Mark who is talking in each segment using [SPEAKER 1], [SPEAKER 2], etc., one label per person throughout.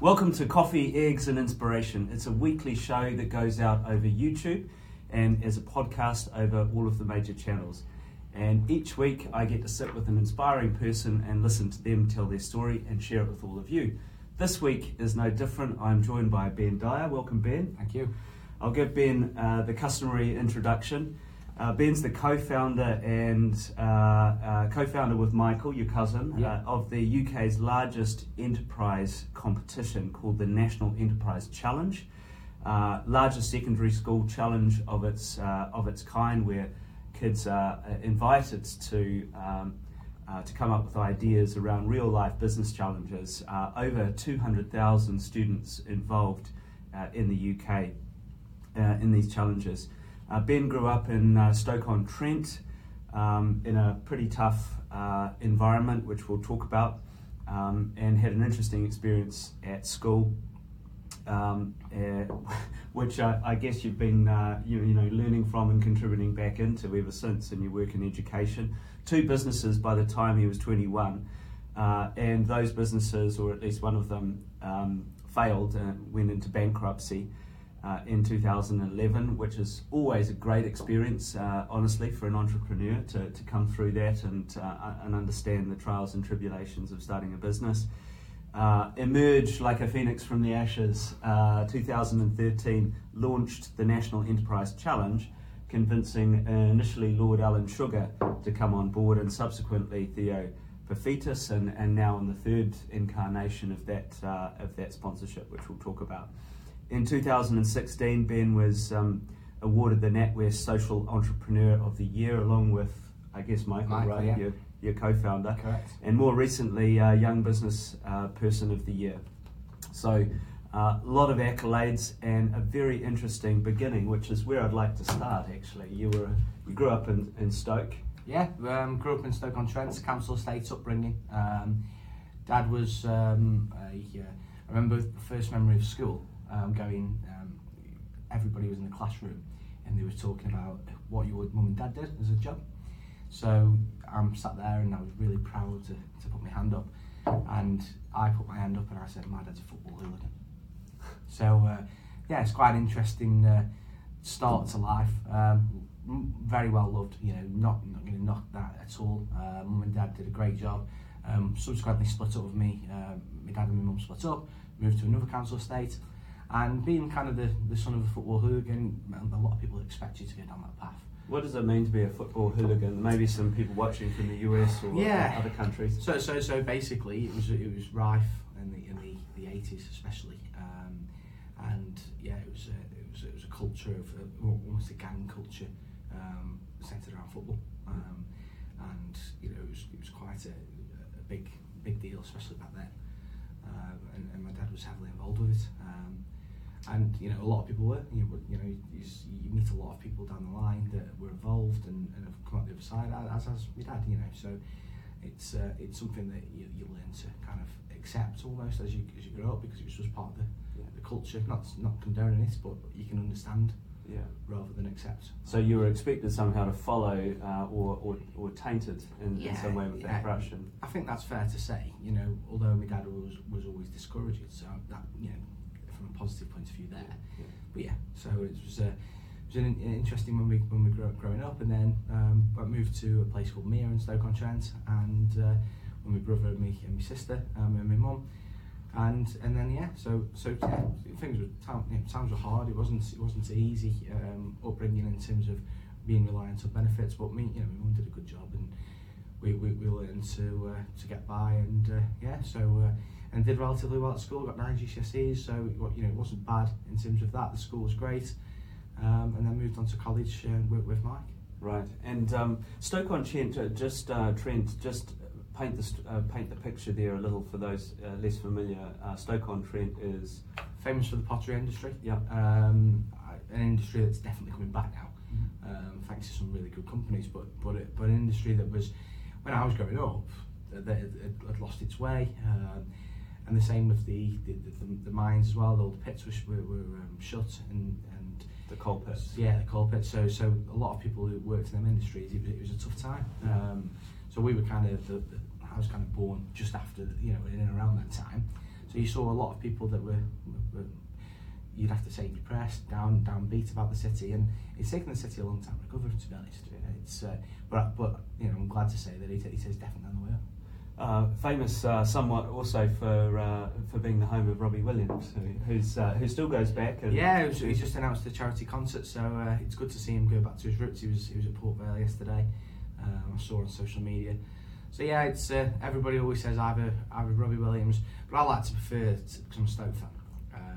[SPEAKER 1] Welcome to Coffee, Eggs and Inspiration. It's a weekly show that goes out over YouTube and as a podcast over all of the major channels. And each week I get to sit with an inspiring person and listen to them tell their story and share it with all of you. This week is no different. I'm joined by Ben Dyer. Welcome, Ben.
[SPEAKER 2] Thank you.
[SPEAKER 1] I'll give Ben uh, the customary introduction. Uh, Ben's the co-founder and uh, uh, co-founder with Michael, your cousin,
[SPEAKER 2] Yeah.
[SPEAKER 1] uh, of the UK's largest enterprise competition called the National Enterprise Challenge, uh, largest secondary school challenge of its uh, of its kind, where kids are invited to um, uh, to come up with ideas around real life business challenges. Uh, over 200,000 students involved uh, in the UK uh, in these challenges. Uh, ben grew up in uh, Stoke-on-Trent um, in a pretty tough uh, environment, which we'll talk about, um, and had an interesting experience at school, um, uh, which I, guess you've been uh, you, you know learning from and contributing back into ever since in your work in education. Two businesses by the time he was 21, uh, and those businesses, or at least one of them, um, failed and went into bankruptcy uh, in 2011, which is always a great experience, uh, honestly, for an entrepreneur to, to come through that and, uh, and understand the trials and tribulations of starting a business. Uh, emerge like a phoenix from the ashes. Uh, 2013 launched the National Enterprise Challenge, convincing initially Lord Alan Sugar to come on board and subsequently Theo Paphitis, and, and now in the third incarnation of that, uh, of that sponsorship, which we'll talk about. In 2016, Ben was um, awarded the NatWest Social Entrepreneur of the Year, along with, I guess, Michael,
[SPEAKER 2] Michael,
[SPEAKER 1] right,
[SPEAKER 2] yeah.
[SPEAKER 1] your, your co-founder,
[SPEAKER 2] Correct.
[SPEAKER 1] and more recently, uh, Young Business uh, Person of the Year. So, uh, a lot of accolades and a very interesting beginning, which is where I'd like to start. Actually, you were you grew up in, in Stoke.
[SPEAKER 2] Yeah, um, grew up in Stoke-on-Trent, council estate upbringing. Um, Dad was, um, a, uh, I remember the first memory of school, um, going, um, everybody was in the classroom and they were talking about what your mum and dad did as a job. So I'm sat there and I was really proud to, to put my hand up. And I put my hand up and I said, my dad's a football hooligan. So uh, yeah, it's quite an interesting uh, start to life. Um, very well loved, you know, not not going to knock that at all. Uh, mum and dad did a great job. Um, subsequently split up with me. Uh, my dad and my mum split up, moved to another council estate, and being kind of the, the son of a football hooligan, a lot of people expect you to go down that path.
[SPEAKER 1] What does it mean to be a football hooligan? Maybe some people watching from the US or
[SPEAKER 2] Yeah.
[SPEAKER 1] other countries.
[SPEAKER 2] So so so basically, it was it was rife in the in the the eighties especially, um, and yeah, it was a, it was it was a culture of uh, almost a gang culture um, centered around football, um, and you know it was it was quite a, a big big deal, especially back then. Um, and, and my dad was heavily involved with it. Um, and you know a lot of people were you know, you know you, you meet a lot of people down the line that were involved and, and have come out the other side as as my dad you know so it's uh, it's something that you, you learn to kind of accept almost as you as you grow up because it was just part of the,
[SPEAKER 1] Yeah.
[SPEAKER 2] the culture not not condoning it but you can understand
[SPEAKER 1] Yeah.
[SPEAKER 2] rather than accept
[SPEAKER 1] So you were expected somehow to follow uh, or, or, or tainted in, in some way with that
[SPEAKER 2] yeah.
[SPEAKER 1] brush. And,
[SPEAKER 2] I think that's fair to say you know although my dad was was always discouraged, so that you know from a positive point of view there
[SPEAKER 1] yeah.
[SPEAKER 2] but yeah, so it was, uh, it was an, an interesting when we when we grew up growing up, and then um, I moved to a place called Meir in Stoke on Trent, and uh, with my brother and me and my sister um, and my mum, and and then yeah, so so yeah, things were time, you know, times were hard. It wasn't it wasn't easy um, upbringing in terms of being reliant on benefits, but me you know my mum did a good job and. We, we, we learned to uh, to get by and uh, yeah so uh, and did relatively well at school. Got nine GCSEs, so it, you know it wasn't bad in terms of that. The school was great, um, and then moved on to college uh, with, with Mike.
[SPEAKER 1] Right. And um, Stoke on Trent, uh, just uh, Trent, just paint the st- uh, paint the picture there a little for those uh, less familiar. Uh, Stoke on Trent is
[SPEAKER 2] Famous for the pottery industry,
[SPEAKER 1] yeah.
[SPEAKER 2] um, an industry that's definitely coming back now, um, thanks to some really good companies. But but it, but an industry that was when I was growing up, that had, lost its way. Um, and the same with the the, the, the mines as well. All the pits were, were, were um, shut and, and
[SPEAKER 1] The coal pits.
[SPEAKER 2] Yeah, the coal pits. So, so a lot of people who worked in them industries, it was, it was a tough time. Um, so we were kind of, the, the, I was kind of born just after, you know, in and around that time. So you saw a lot of people that were, were you'd have to say depressed, down, downbeat about the city, and it's taken the city a long time to recover. To be honest, it's uh, but but you know I'm glad to say that it, it is definitely on the way up.
[SPEAKER 1] Uh, famous uh, somewhat also for uh, for being the home of Robbie Williams, who, who's uh, who still goes back. And
[SPEAKER 2] yeah, he's just announced a charity concert, so uh, it's good to see him go back to his roots. He was he was at Port Vale yesterday. Um, I saw on social media. So yeah, it's uh, everybody always says either either Robbie Williams, but I like to prefer because I'm a Stoke fan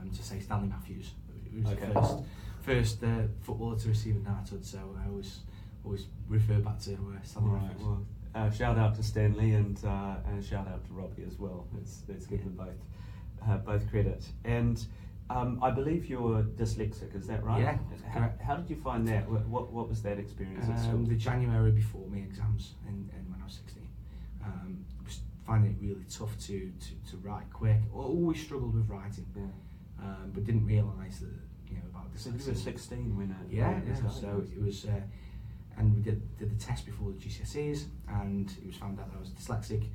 [SPEAKER 2] um, to say Stanley Matthews, who was
[SPEAKER 1] Okay.
[SPEAKER 2] the first first uh, footballer to receive a knighthood. So I always always refer back to uh, Stanley
[SPEAKER 1] right,
[SPEAKER 2] Matthews.
[SPEAKER 1] well, uh, shout out to Stanley and uh, and shout out to Robbie as well. Let's let's give
[SPEAKER 2] Yeah.
[SPEAKER 1] them both uh, both credit. And um, I believe you're dyslexic. Is that right?
[SPEAKER 2] Yeah,
[SPEAKER 1] How, how did you find that? What what, what was that experience at school?
[SPEAKER 2] Um, the January before my exams in when I was 16, um, was finding it really tough to, to, to write quick. I always struggled with writing,
[SPEAKER 1] yeah.
[SPEAKER 2] Um, but didn't realise that you know about
[SPEAKER 1] So you were 16 when it
[SPEAKER 2] Yeah,
[SPEAKER 1] was
[SPEAKER 2] yeah. So it was, uh, and we did, did the test before the GCSEs, and it was found out that I was dyslexic.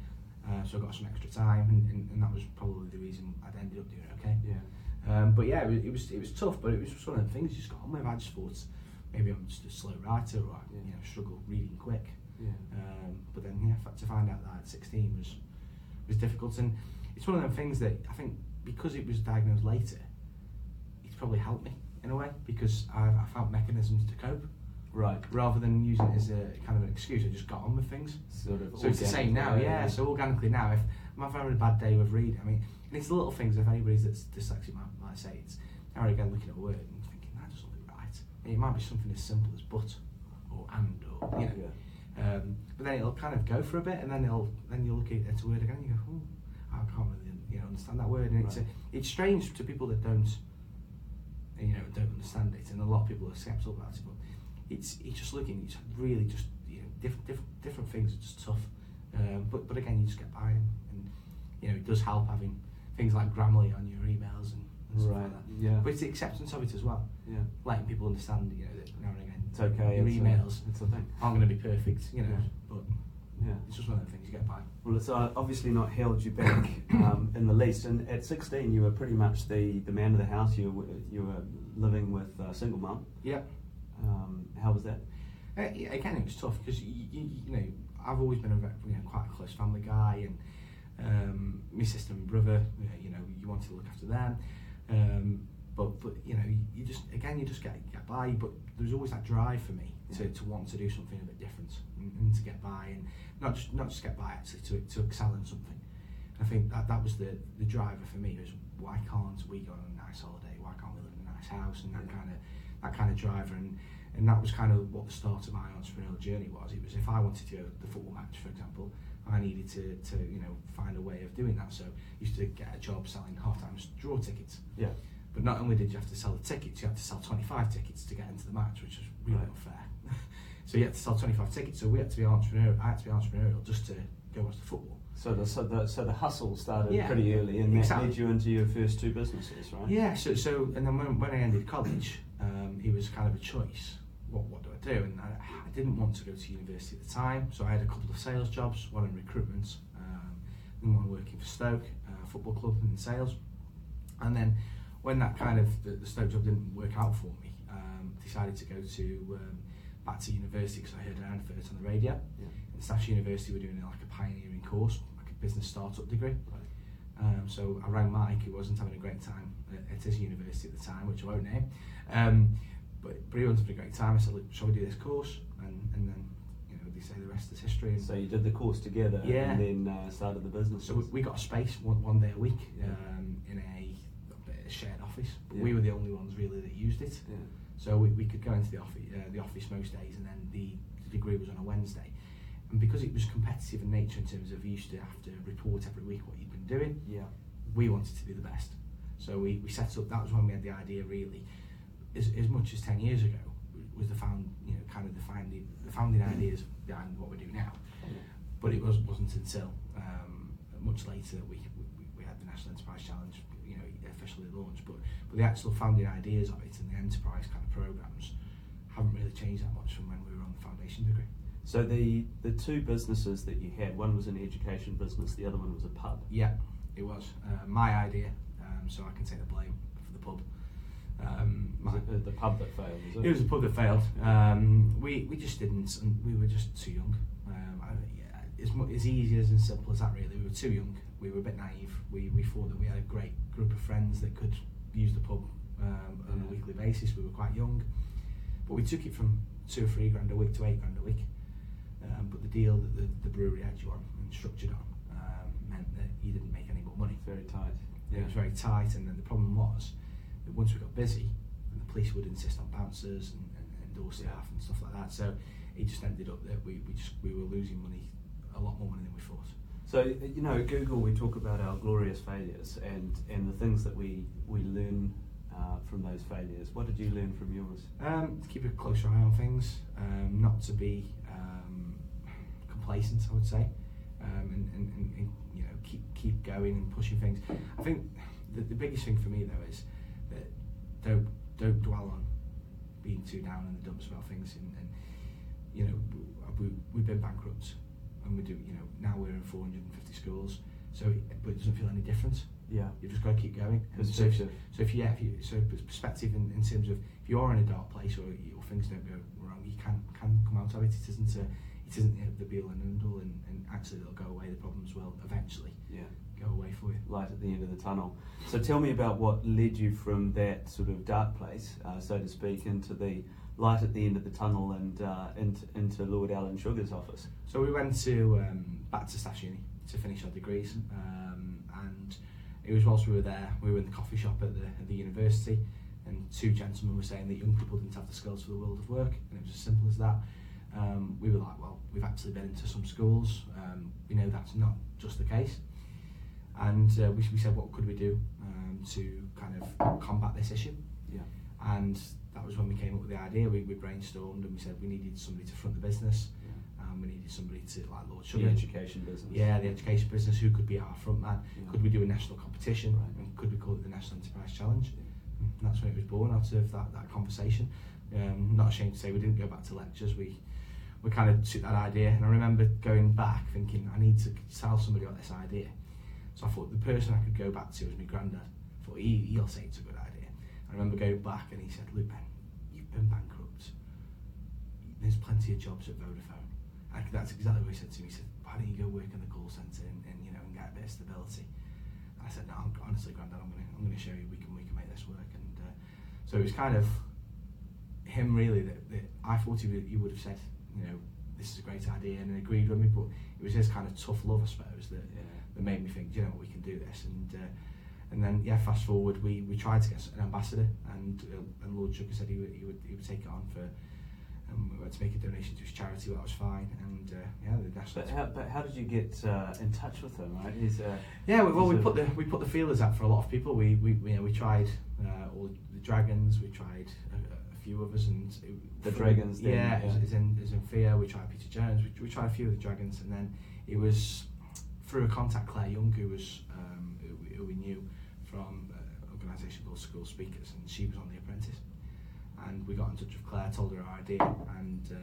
[SPEAKER 2] Uh, so I got some extra time, and, and, and that was probably the reason I'd ended up doing it, okay.
[SPEAKER 1] yeah.
[SPEAKER 2] Um, but yeah, it was, it was it was tough, but it was just one of the things you just got on with. I just thought maybe I'm just a slow writer, or I,
[SPEAKER 1] Yeah.
[SPEAKER 2] you know struggle reading quick.
[SPEAKER 1] Yeah.
[SPEAKER 2] Um, but then yeah, to find out that at 16 was was difficult, and it's one of them things that I think because it was diagnosed later, it's probably helped me in a way because I, I found mechanisms to cope
[SPEAKER 1] Right.
[SPEAKER 2] rather than using it as a kind of an excuse. I just got on with things.
[SPEAKER 1] Sort of.
[SPEAKER 2] So it's the same now,
[SPEAKER 1] organic,
[SPEAKER 2] yeah. So organically now, if I'm having a bad day with reading, I mean, and it's the little things. If anybody's that's dyslexic might, might say it's now again looking at a word and thinking that doesn't look right. And it might be something as simple as but or and or you know.
[SPEAKER 1] Yeah.
[SPEAKER 2] Um, but then it'll kind of go for a bit, and then it'll then you'll look at a word again, and you go, oh, I can't really you know understand that word, and it's a, it's strange to people that don't you know don't understand it, and a lot of people are skeptical about it. But it's it's just looking, it's really just you know different different different things are just tough. Um, but but again, you just get by, and, and you know it does help having things like Grammarly on your emails and, and stuff
[SPEAKER 1] Right.
[SPEAKER 2] like that.
[SPEAKER 1] Yeah.
[SPEAKER 2] But it's the acceptance of it as well,
[SPEAKER 1] yeah.
[SPEAKER 2] letting people understand you know that now and again
[SPEAKER 1] It's okay.
[SPEAKER 2] your
[SPEAKER 1] it's
[SPEAKER 2] emails
[SPEAKER 1] A, it's a thing.
[SPEAKER 2] aren't going to be perfect, you know,
[SPEAKER 1] Yeah.
[SPEAKER 2] but
[SPEAKER 1] Yeah.
[SPEAKER 2] it's just one of the things you get by.
[SPEAKER 1] Well, it's uh, obviously not held you back um, in the least. And at 16, you were pretty much the, the man of the house. You were, you were living with a single mum.
[SPEAKER 2] Yeah.
[SPEAKER 1] Um, how was that?
[SPEAKER 2] Uh, yeah, again, it was tough because you, you, you know I've always been a you know, quite a close family guy, and um, my sister and brother, you know, you wanted to look after them, um, but but you know, you, just again you just get get by, but there's always that drive for me to, to want to do something a bit different and, and to get by, and not just not just get by actually to to excel in something. I think that that was the the driver for me was why can't we go on a nice holiday? Why can't we live in a nice house and that
[SPEAKER 1] Yeah.
[SPEAKER 2] kind of that kind of driver and and that was kind of what the start of my entrepreneurial journey was. It was if I wanted to go to the football match, for example, I needed to, to you know find a way of doing that. So I used to get a job selling half time draw tickets.
[SPEAKER 1] Yeah.
[SPEAKER 2] But not only did you have to sell the tickets, you had to sell 25 tickets to get into the match, which was really
[SPEAKER 1] Right.
[SPEAKER 2] unfair. so you had to sell 25 tickets. So we had to be entrepreneurial. I had to be entrepreneurial just to go watch the football.
[SPEAKER 1] So the, so the, so the hustle started
[SPEAKER 2] Yeah.
[SPEAKER 1] pretty early and that
[SPEAKER 2] Exactly.
[SPEAKER 1] led you into your first two businesses, right?
[SPEAKER 2] Yeah, so, so and then when, when I ended college, um, it was kind of a choice. What, what do I do? And I, I didn't want to go to university at the time, so I had a couple of sales jobs, one in recruitment, um, and one working for Stoke uh, Football Club in sales. And then when that kind of, the, the Stoke job didn't work out for me, um, decided to go to um, back to university because I heard an advert on the radio.
[SPEAKER 1] Yeah.
[SPEAKER 2] In Staffs University, we're doing like a pioneering course, like a business startup degree.
[SPEAKER 1] Right.
[SPEAKER 2] Um, so I rang Mike, who wasn't having a great time at, at his university at the time, which I won't name. Um, but, but he wasn't having a great time. I said, Look, shall we do this course? And, and then, you know, they say the rest is history. And
[SPEAKER 1] So you did the course together
[SPEAKER 2] Yeah.
[SPEAKER 1] and then uh, started the business.
[SPEAKER 2] so we, we got a space one, one day a week um, in a, a shared office. But we were the only ones really that used it.
[SPEAKER 1] Yeah.
[SPEAKER 2] So we, we could go into the office, uh, the office most days, and then the, the degree was on a Wednesday. And because it was competitive in nature in terms of you used to have to report every week what you'd been doing,
[SPEAKER 1] Yeah.
[SPEAKER 2] we wanted to be the best. So we, we set up, that was when we had the idea really, as, as much as 10 years ago, was the found, you know, kind of the founding, the founding ideas behind what we do now. But it was, wasn't until um, much later that we, we, we had the National Enterprise Challenge, officially launched. But, but the actual founding ideas of it and the enterprise kind of programs haven't really changed that much from when we were on the foundation degree.
[SPEAKER 1] So the the two businesses that you had, one was an education business, the other one was a pub.
[SPEAKER 2] Yeah. It was uh, my idea, um, so I can take the blame for the pub. Um, my-
[SPEAKER 1] the, the pub that failed? Was it?
[SPEAKER 2] it was a pub that failed. Um, we we just didn't, and we were just too young. Um, I, yeah, as as easy as and simple as that, really. We were too young. We were a bit naive. We we thought that we had a great group of friends that could use the pub um, on a weekly basis. We were quite young, but we took it from two or three grand a week to eight grand a week. Um, but the deal that the, the brewery had you on and structured on um, meant that you didn't make any more money.
[SPEAKER 1] very tight.
[SPEAKER 2] It was very tight, and then the problem was that once we got busy, and the police would insist on bouncers and, and, and door staff and stuff like that. So it just ended up that we, we just we were losing money, a lot more money than we thought.
[SPEAKER 1] So you know, Google, we talk about our glorious failures and and the things that we we learn uh, from those failures. What did you learn from yours?
[SPEAKER 2] Um, to keep a close eye on things, um, not to be um, complacent, I would say, um, and, and, and, and you know keep keep going and pushing things. I think the, the biggest thing for me though is that don't don't dwell on being too down in the dumps about things, and, and you know we, we've been bankrupt, and we do you know now we're in 450 schools, so it, but it doesn't feel any different.
[SPEAKER 1] Yeah,
[SPEAKER 2] You've just got to keep going. And so, if, so if you, yeah, if you, so perspective in, in terms of if you are in a dark place or, or things don't go wrong, you can can come out of it. It isn't a, it isn't the be all and end all, and, and actually they'll go away. The problems will eventually
[SPEAKER 1] yeah.
[SPEAKER 2] go away for you.
[SPEAKER 1] Light at the end of the tunnel. So tell me about what led you from that sort of dark place, uh, so to speak, into the light at the end of the tunnel and uh, into, into Lord Alan Sugar's office.
[SPEAKER 2] So we went to um, back to Staff Uni to finish our degrees, um, and it was whilst we were there, we were in the coffee shop at the, at the university, and two gentlemen were saying that young people didn't have the skills for the world of work, and it was as simple as that. Um, we were like, well, we've actually been into some schools, um, we know that's not just the case, and uh, we, we said, what could we do um, to kind of combat this issue?
[SPEAKER 1] Yeah.
[SPEAKER 2] And that was when we came up with the idea. We, we brainstormed and we said we needed somebody to front the business. Um, we needed somebody to like Lord
[SPEAKER 1] The education business.
[SPEAKER 2] Yeah, the education business. Who could be our front man?
[SPEAKER 1] Yeah.
[SPEAKER 2] Could we do a national competition?
[SPEAKER 1] Right.
[SPEAKER 2] And could we call it the National Enterprise Challenge?
[SPEAKER 1] Yeah.
[SPEAKER 2] And that's when it was born out of that, that conversation. Um, not ashamed to say we didn't go back to lectures. We we kind of took that idea, and I remember going back thinking I need to tell somebody about this idea. So I thought the person I could go back to was my granddad. I thought he, he'll say it's a good idea. I remember going back and he said, "Look, Ben, been bankrupt. There's plenty of jobs at Vodafone." And that's exactly what he said to me. He said, "Why don't you go work in the call centre and, and you know and get a bit of stability?" I said, "No, I'm, honestly, Granddad, I'm gonna I'm gonna show you we can we can make this work." And uh, so it was kind of him really that, that I thought he would, he would have said, you know, this is a great idea and agreed with me, but it was his kind of tough love, I suppose, that
[SPEAKER 1] Yeah.
[SPEAKER 2] that made me think, "Do you know, what, we can do this. And uh, and then yeah, fast forward, we, we tried to get an ambassador, and uh, and Lord Sugar said he would he would he would take it on for. Um, we had to make a donation to his charity, but that was fine. And uh, yeah, the national.
[SPEAKER 1] But how, but how did you get uh, in touch with him? Right? He's uh,
[SPEAKER 2] Yeah, we- well, we put the we put the feelers out for a lot of people. We we you know, we tried uh, all the dragons. We tried a, a few others, and it,
[SPEAKER 1] The Dragons
[SPEAKER 2] Yeah,
[SPEAKER 1] yeah.
[SPEAKER 2] Is, is in is in fear. We tried Peter Jones. We, we tried a few of the dragons, and then it was through a contact Claire Young, who was um, who, who we knew from an organisation called School Speakers, and she was on The Apprentice. And we got in touch with Claire, told her our idea, and uh,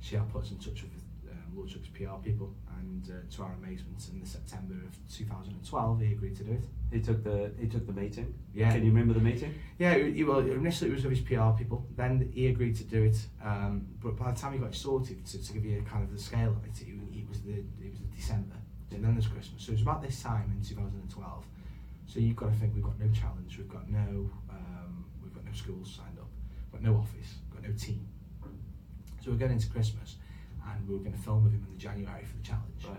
[SPEAKER 2] she had put us in touch with um, Lord Sugar's PR people. And uh, to our amazement, in the September of 2012, he agreed to do it.
[SPEAKER 1] he took the he took the meeting.
[SPEAKER 2] Yeah.
[SPEAKER 1] Can you remember the meeting?
[SPEAKER 2] Yeah, he- well, initially it was with his PR people. Then he agreed to do it. Um, but by the time he got it sorted, to, to give you kind of the scale of it, it, it was the it was the December. And then there's Christmas. So it was about this time in 2012. So you've got to think we've got no challenge, we've got no um, we've got no schools signed up, we've got no office, we've got no team. So we're going into Christmas, and we were going to film with him in the January for the challenge.
[SPEAKER 1] Right.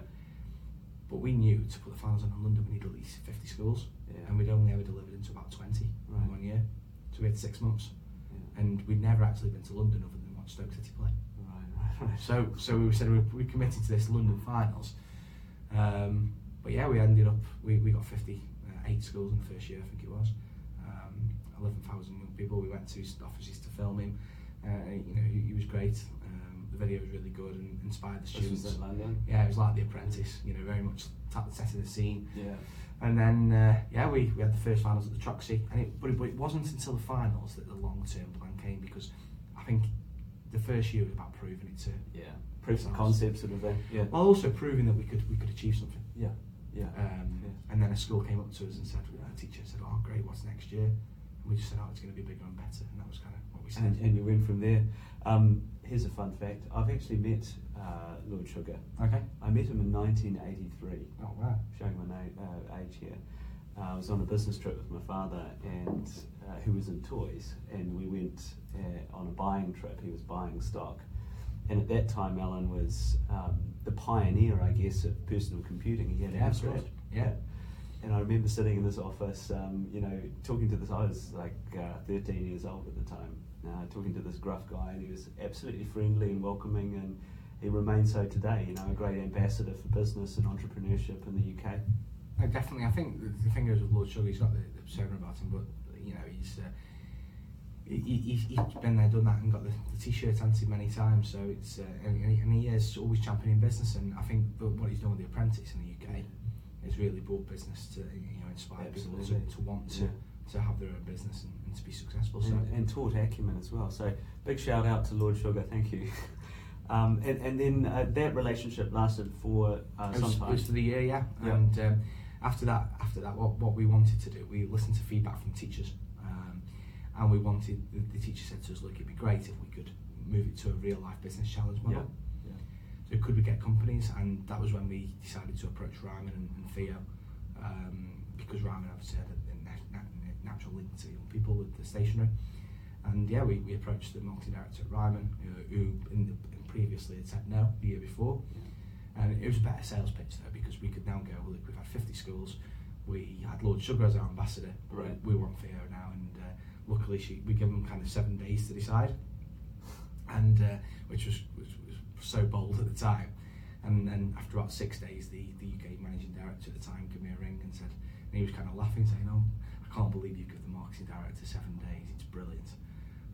[SPEAKER 2] But we knew to put the finals on in London, we need at least 50 schools,
[SPEAKER 1] Yeah.
[SPEAKER 2] and we'd only ever delivered into about 20
[SPEAKER 1] Right.
[SPEAKER 2] in one year. So we had six months,
[SPEAKER 1] Yeah.
[SPEAKER 2] and we'd never actually been to London other than watch Stoke City play.
[SPEAKER 1] Right. Right. right.
[SPEAKER 2] So, so we said we, we committed to this London finals. Um, but yeah, we ended up we, we got 58 schools in the first year, I think it was. Um, 11,000 young people. We went to offices to film him. Uh, you know, he, he was great. Um, the video was really good and inspired the students.
[SPEAKER 1] was London.
[SPEAKER 2] Yeah, it was like The Apprentice. You know, very much t- setting the scene.
[SPEAKER 1] Yeah.
[SPEAKER 2] And then, uh, yeah, we, we had the first finals at the Troxy, and it, but, it, but it wasn't until the finals that the long term plan came because I think the first year was about proving it to,
[SPEAKER 1] Yeah. Proof of concept sort of thing. Yeah.
[SPEAKER 2] well, also proving that we could we could achieve something.
[SPEAKER 1] Yeah. Yeah.
[SPEAKER 2] Um, And then a school came up to us and said, a teacher said, oh great, what's next year? And we just said, oh, it's going to be bigger and better. And that was kind of what we said.
[SPEAKER 1] And, and you went from there. Um, here's a fun fact. I've actually met uh, Lord Sugar.
[SPEAKER 2] okay.
[SPEAKER 1] I met him in 1983.
[SPEAKER 2] Oh wow.
[SPEAKER 1] showing my na- uh, age here. Uh, I was on a business trip with my father, and uh, who was in toys, and we went uh, on a buying trip. He was buying stock, and at that time, Alan was um, the pioneer, I guess, of personal computing. He had
[SPEAKER 2] Yeah,
[SPEAKER 1] Amstrad.
[SPEAKER 2] Yeah.
[SPEAKER 1] And I remember sitting in this office, um, you know, talking to this. I was like uh, 13 years old at the time, uh, talking to this gruff guy, and he was absolutely friendly and welcoming, and he remains so today. You know, a great ambassador for business and entrepreneurship in the UK.
[SPEAKER 2] No, definitely. I think the, thing is with Lord Sugar, he's got the, the persona about him, but you know, he's uh, he, he, he's been there, done that, and got the, the t-shirt anti many times. So it's uh, and, and he- is always championing business. And I think what he's done with the Apprentice in the UK has really brought business to you know inspire people to, to want to,
[SPEAKER 1] Yeah.
[SPEAKER 2] to have their own business and, and to be successful. So
[SPEAKER 1] and, and taught acumen as well. So big shout out to Lord Sugar, thank you. Um, and, and then uh, that relationship lasted for uh, some
[SPEAKER 2] was, it
[SPEAKER 1] time.
[SPEAKER 2] was for the year, yeah. And um, after that, after that, what, what we wanted to do, we listened to feedback from teachers, and we wanted. The, the teacher said to us, "Look, it'd be great if we could move it to a real life business challenge model.
[SPEAKER 1] Yeah.
[SPEAKER 2] So could we get companies? And that was when we decided to approach Ryman and, and Theo, um, because Ryman obviously had a, a na- na- natural link to young people with the stationery. And yeah, we, we approached the marketing director at Ryman, who, who in the, previously had said no the year before. And it was a better sales pitch though because we could now go, well, look, we've had 50 schools, we had Lord Sugar as our ambassador,
[SPEAKER 1] Right.
[SPEAKER 2] we were on Theo now, and luckily she, we gave them kind of seven days to decide, and uh, which was, was, was so bold at the time. And then after about six days, the, the UK managing director at the time gave me a ring and said, and he was kind of laughing, saying, "Oh, I can't believe you give the marketing director seven days. It's brilliant."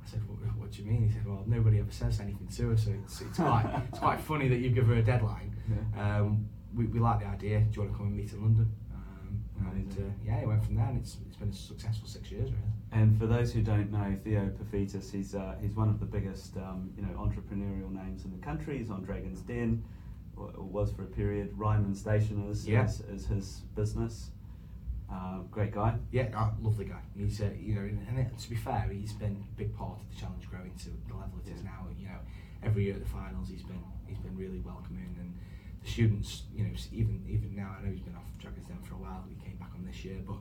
[SPEAKER 2] I said, what, what do you mean? He said, well, nobody ever says anything to her, so it's, it's, quite, it's quite funny that you give her a deadline.
[SPEAKER 1] Yeah.
[SPEAKER 2] Um, we, we like the idea. Do you want to come and meet in London? Um, and uh, yeah, it went from there, and it's, it's been a successful six years, really.
[SPEAKER 1] And for those who don't know, Theo Paphitis, he's uh, he's one of the biggest um, you know entrepreneurial names in the country. He's on Dragon's Den, or, or was for a period. Ryman Stationers
[SPEAKER 2] Yeah.
[SPEAKER 1] is, is his business. Uh, great guy.
[SPEAKER 2] Yeah, uh, lovely guy. He's, uh, you know, and, to be fair, he's been a big part of the challenge growing to the level it is
[SPEAKER 1] Yeah.
[SPEAKER 2] now. You know, every year at the finals, he's been he's been really welcoming, and the students, you know, even even now, I know he's been off Dragon's Den for a while. He came back on this year, but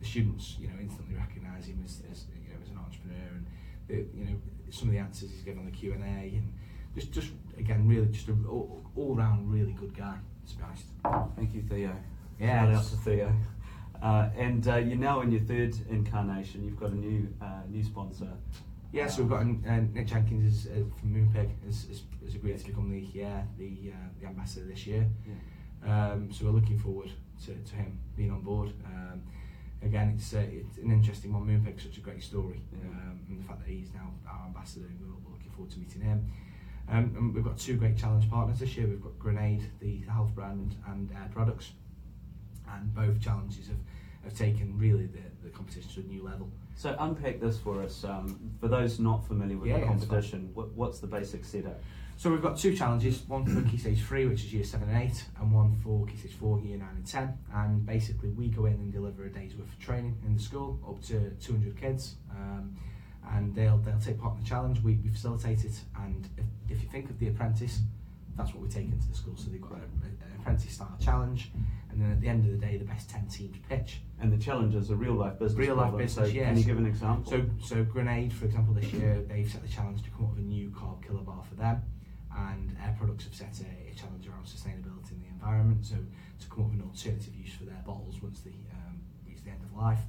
[SPEAKER 2] the students, you know, instantly recognise him as, as you know as an entrepreneur, and the, you know some of the answers he's given on the Q and A, and just just again, really just a all, all round really good guy. To be honest.
[SPEAKER 1] Thank you, Theo.
[SPEAKER 2] Yeah,
[SPEAKER 1] Shout out to Theo. Uh, and uh, you're now in your third incarnation. You've got a new uh, new sponsor.
[SPEAKER 2] Yeah, so we've got uh, Nick Jenkins is, uh, from Moonpig has, has, has agreed to become the yeah the uh, the ambassador this year.
[SPEAKER 1] Yeah.
[SPEAKER 2] Um, so we're looking forward to, to him being on board. Um, again, it's uh, it's an interesting one. Moonpig's such a great story,
[SPEAKER 1] Yeah.
[SPEAKER 2] um, and the fact that he's now our ambassador, we're, we're looking forward to meeting him. Um, and we've got two great challenge partners this year. We've got Grenade, the health brand, and Air Products, and both challenges have, have taken really the, the competition to a new level.
[SPEAKER 1] So unpack this for us. Um, for those not familiar with
[SPEAKER 2] Yeah,
[SPEAKER 1] the competition, what, what's the basic setup?
[SPEAKER 2] So we've got two challenges, one for Key Stage 3, which is Year 7 and 8, and one for Key Stage 4, Year 9 and 10. And basically we go in and deliver a day's worth of training in the school, up to 200 kids. Um, and they'll, they'll take part in the challenge, we, we facilitate it, and if, if you think of The Apprentice, that's what we take into the school. So they've got a, a- an apprentice-style challenge, and then at the end of the day, the best 10 teams pitch.
[SPEAKER 1] And the challenge is a real life business.
[SPEAKER 2] Real life business,
[SPEAKER 1] so
[SPEAKER 2] yes.
[SPEAKER 1] Can you give an example?
[SPEAKER 2] So, so Grenade, for example, this year they've set the challenge to come up with a new carb killer bar for them, and Air Products have set a, a challenge around sustainability in the environment. So, to come up with an alternative use for their bottles once they um, reach the end of life.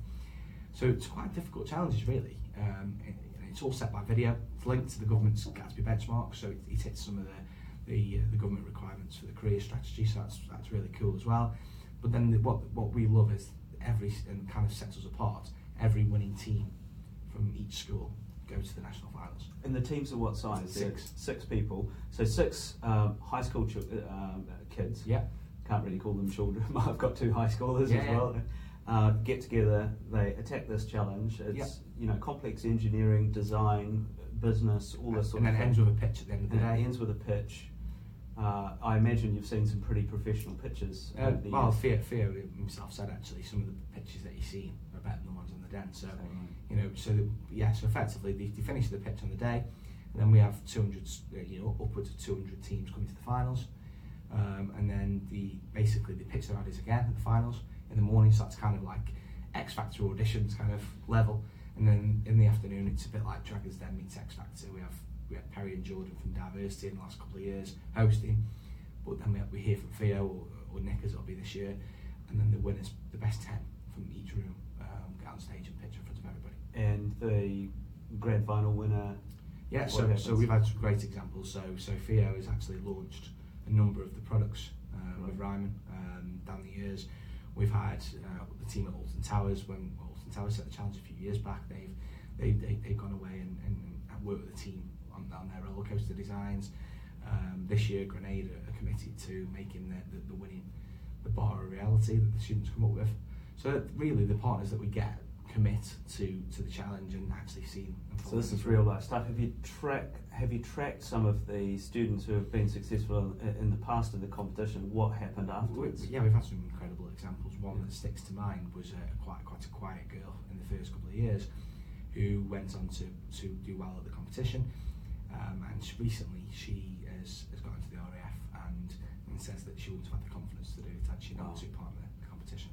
[SPEAKER 2] So, it's quite difficult challenges, really. Um, it- it's all set by video. It's linked to the government's Gatsby benchmark, so it, it hits some of the the, uh, the government requirements for the career strategy. So that's that's really cool as well. But then the, what what we love is every and kind of sets us apart. Every winning team from each school goes to the national finals.
[SPEAKER 1] and the teams are what size?
[SPEAKER 2] Six.
[SPEAKER 1] Six people. So six um, high school ch- um, kids.
[SPEAKER 2] Yeah.
[SPEAKER 1] Can't really call them children. I've got two high schoolers
[SPEAKER 2] Yeah,
[SPEAKER 1] as
[SPEAKER 2] yeah.
[SPEAKER 1] well. Uh, get together. They attack this challenge. It's
[SPEAKER 2] Yeah.
[SPEAKER 1] you know complex engineering, design, business, all this sort
[SPEAKER 2] and
[SPEAKER 1] of
[SPEAKER 2] ends with a pitch at the end of the
[SPEAKER 1] and it ends with a pitch. Uh, I imagine you've seen some pretty professional pictures.
[SPEAKER 2] Uh,
[SPEAKER 1] the
[SPEAKER 2] well. Theo, Theo himself said actually some of the pictures that he's seen are better than the ones on the den. So,
[SPEAKER 1] So, um,
[SPEAKER 2] you know, so the, yeah, so effectively they, they finish the pitch on the day, and then we have 200, uh, you know, upwards of 200 teams coming to the finals, um, and then the basically they pitch their ideas again at the finals in the morning. So that's kind of like X Factor auditions kind of level, and then in the afternoon it's a bit like Dragons Den meets X Factor. We have we had Perry and Jordan from Diversity in the last couple of years hosting, but then we, we hear from Theo or, or Nick as it'll be this year, and then the winners, the best ten from each room, um, get on stage and pitch in front of everybody.
[SPEAKER 1] and the grand final winner.
[SPEAKER 2] Yeah, so, so we've had some great examples. So, so Theo has actually launched a number of the products uh, with Ryman um, down the years. We've had uh, the team at Alton Towers when Alton Towers set the challenge a few years back. They've they, they, they've gone away and, and, and worked with the team on, on their roller coaster designs. Um, this year, Grenade are, committed to making the, the, the winning the bar a reality that the students come up with. So that really, the partners that we get commit to to the challenge and actually see.
[SPEAKER 1] So this is real life stuff. Have you track Have you tracked some of the students who have been successful in, in the past of the competition? What happened
[SPEAKER 2] We-
[SPEAKER 1] afterwards?
[SPEAKER 2] Yeah, we've had some incredible examples. One that sticks to mind was uh, quite quite a quiet girl in the first couple of years, who went on to, to do well at the competition, um, and she, recently she has, has got into the RAF and, and says that she wouldn't have had the confidence to do it had she not
[SPEAKER 1] Wow.
[SPEAKER 2] took part in the competition.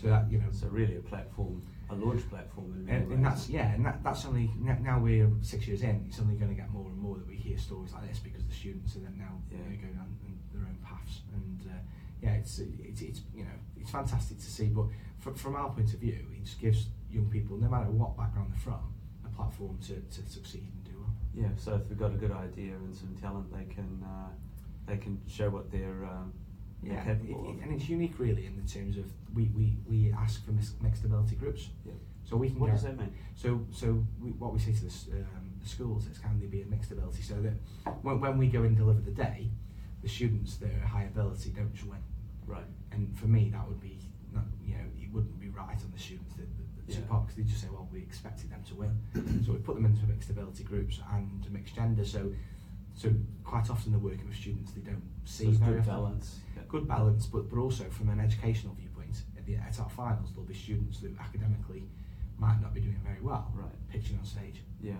[SPEAKER 2] So that you know,
[SPEAKER 1] So really a platform, a launch platform in
[SPEAKER 2] and, and that's yeah, and that, that's only now we're six years in. It's only going to get more and more that we hear stories like this because the students are then now you know, going on their own paths, and uh, yeah, it's, it's it's you know it's fantastic to see. But fr- from our point of view, it just gives young people, no matter what background they're from, a platform to, to succeed and do well.
[SPEAKER 1] Yeah, so if they've got a good idea and some talent, they can uh, they can show what they're, um, they're
[SPEAKER 2] Yeah, it,
[SPEAKER 1] capable
[SPEAKER 2] it-
[SPEAKER 1] of.
[SPEAKER 2] and it's unique really in the terms of we, we, we ask for mixed ability groups.
[SPEAKER 1] Yeah.
[SPEAKER 2] So we can
[SPEAKER 1] What
[SPEAKER 2] get-
[SPEAKER 1] does that mean?
[SPEAKER 2] So, so we, what we say to the, um, the schools is can they be a mixed ability so that when, when we go and deliver the day, the students that are high ability don't just win.
[SPEAKER 1] Right.
[SPEAKER 2] And for me, that would be, not, you know, it wouldn't be right on the students that
[SPEAKER 1] Yeah.
[SPEAKER 2] because they just say, well, we expected them to win. so we put them into mixed ability groups and mixed gender. So, so quite often they're working with students they don't see
[SPEAKER 1] it's
[SPEAKER 2] very
[SPEAKER 1] good balance. Yeah.
[SPEAKER 2] good balance, but, but also from an educational viewpoint, at, the, at our finals, there'll be students that academically might not be doing very well,
[SPEAKER 1] Right.
[SPEAKER 2] pitching on stage.
[SPEAKER 1] Yeah.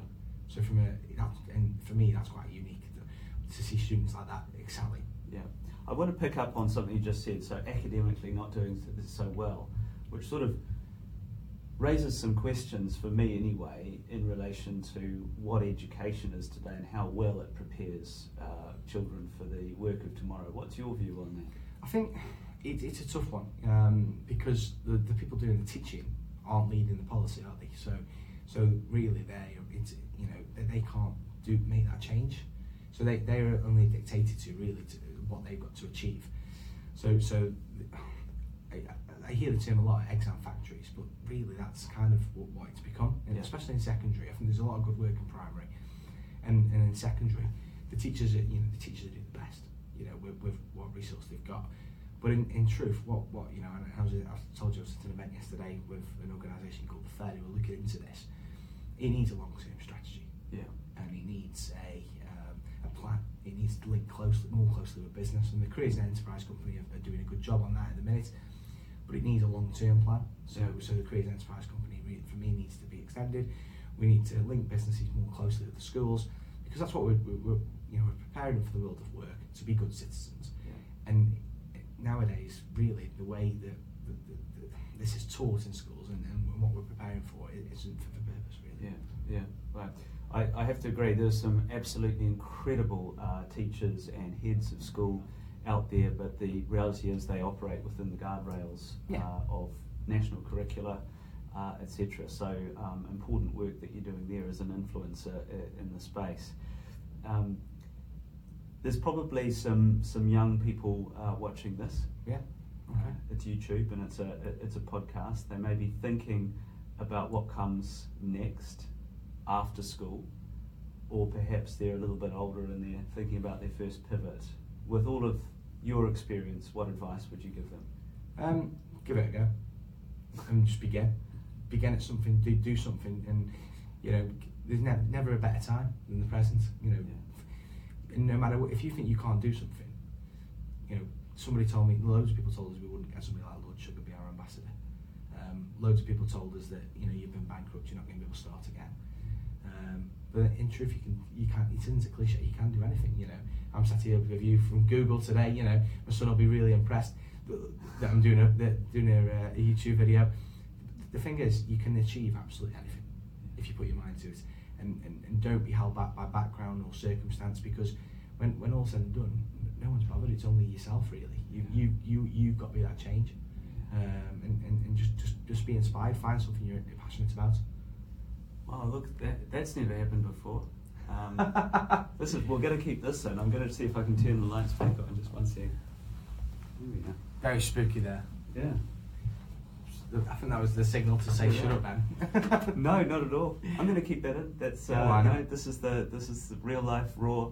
[SPEAKER 2] So from a, that, and for me, that's quite unique to, to see students like that excelling.
[SPEAKER 1] Yeah. I want to pick up on something you just said. So academically not doing so well, which sort of raises some questions for me anyway in relation to what education is today and how well it prepares uh, children for the work of tomorrow. What's your view on that?
[SPEAKER 2] I think it, it's a tough one um, because the, the people doing the teaching aren't leading the policy, are they? So, so really, they you know they can't do make that change. So they they are only dictated to really to what they've got to achieve. So so I, I hear the term a lot, exam factories, but really that's kind of what, what it's become, and
[SPEAKER 1] Yeah.
[SPEAKER 2] especially in secondary. I think there's a lot of good work in primary, and, and in secondary, the teachers are you know the teachers do the best, you know, with, with what resource they've got. But in, in truth, what, what you know, and I, was, I told you I was at an event yesterday with an organisation called the Fair who were looking into this. It needs a long-term strategy,
[SPEAKER 1] Yeah.
[SPEAKER 2] and it needs a, um, a plan. It needs to link closely, more closely with business, and the Careers and Enterprise Company are, are doing a good job on that at the minute. But it needs a long-term plan. So, so the Careers and Enterprise Company, for me, needs to be extended. We need to link businesses more closely with the schools because that's what we're, we're, you know we're preparing for the world of work to be good citizens.
[SPEAKER 1] Yeah.
[SPEAKER 2] And nowadays, really, the way that, that, that, that this is taught in schools and, and what we're preparing for it isn't for purpose, really.
[SPEAKER 1] Yeah, yeah, right. I, I have to agree. There's some absolutely incredible uh, teachers and heads of school out there, but the reality is they operate within the guardrails
[SPEAKER 2] Yeah.
[SPEAKER 1] uh, of national curricula, uh, etc. So um, important work that you're doing there as an influencer in the space. Um, there's probably some some young people uh, watching this.
[SPEAKER 2] Yeah.
[SPEAKER 1] Uh, it's YouTube and it's a it's a podcast. They may be thinking about what comes next after school, or perhaps they're a little bit older and they're thinking about their first pivot. With all of your experience, what advice would you give them?
[SPEAKER 2] Um, give it a go, and just begin. Begin at something. Do do something, and you know, there's ne- never a better time than the present. You know, and no matter what, if you think you can't do something, you know, somebody told me, loads of people told us we wouldn't get somebody like Lord Sugar be our ambassador. Um, loads of people told us that you know you've been bankrupt, you're not going to be able to start again. Um, but in truth, you can you can't. it isn't a cliche. You can do anything. You know, I'm sat here with a view from Google today. You know, my son will be really impressed that I'm doing a that doing a, uh, a YouTube video. The thing is, you can achieve absolutely anything if you put your mind to it, and, and, and don't be held back by background or circumstance because when when all's said and done, no one's bothered. It's only yourself really. You you you you've got to be that change, um, and, and, and just just just be inspired. Find something you're passionate about.
[SPEAKER 1] Oh, look, that, that's never happened before. Um, this is we're going to keep this in. I'm going to see if I can turn the lights back on. Just one sec. There we go.
[SPEAKER 2] Very spooky there.
[SPEAKER 1] Yeah.
[SPEAKER 2] I think that was the signal to say
[SPEAKER 1] Yeah.
[SPEAKER 2] shut up, man."
[SPEAKER 1] no, not at all. I'm going to keep that in. That's uh,
[SPEAKER 2] Yeah,
[SPEAKER 1] know, this is the this is the real life raw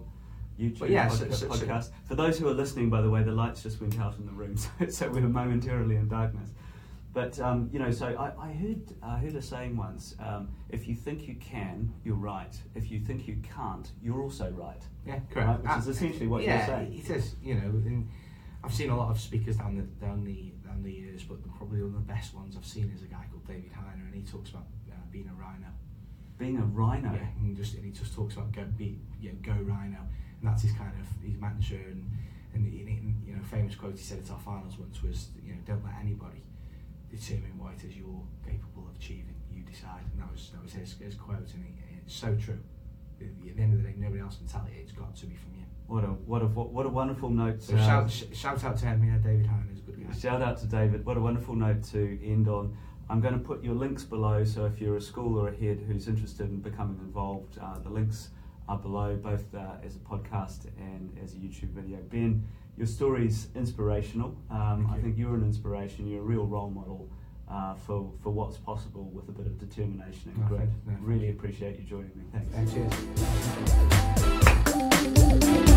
[SPEAKER 1] YouTube
[SPEAKER 2] But yeah, so- so- so-
[SPEAKER 1] podcast. For those who are listening, by the way, the lights just went out in the room, so, so we were momentarily in darkness. But um, you know, so I, I heard I heard a saying once: um, if you think you can, you're right. If you think you can't, you're also right.
[SPEAKER 2] Yeah, correct.
[SPEAKER 1] Right, which is
[SPEAKER 2] Ah,
[SPEAKER 1] essentially what you're
[SPEAKER 2] yeah,
[SPEAKER 1] saying.
[SPEAKER 2] it is. You know, and I've seen a lot of speakers down the down the down the years, but probably one of the best ones I've seen is a guy called David Hyner, and he talks about uh, being a rhino.
[SPEAKER 1] Being a rhino.
[SPEAKER 2] Yeah, and just and he just talks about go be you know, go rhino, and that's his kind of his mantra. And and, and you know, famous quote he said at our finals once was, you know, don't let anybody determine what it is you're capable of achieving. You decide, and that was that was his, his quote, and he, it's so true. At the end of the day, nobody else can tell it. It's got to be from you.
[SPEAKER 1] What a what a what a wonderful note.
[SPEAKER 2] So shout, sh- shout out to him, yeah, David Hyner is a good guy.
[SPEAKER 1] Shout out to David. What a wonderful note to end on. I'm going to put your links below, so if you're a school or a head who's interested in becoming involved, uh, the links are below, both uh, as a podcast and as a YouTube video. Ben, your story is inspirational. Um, I think you're an inspiration. You're a real role model uh, for for what's possible with a bit of determination and grit.
[SPEAKER 2] No,
[SPEAKER 1] really appreciate you joining me. Thanks.
[SPEAKER 2] And cheers.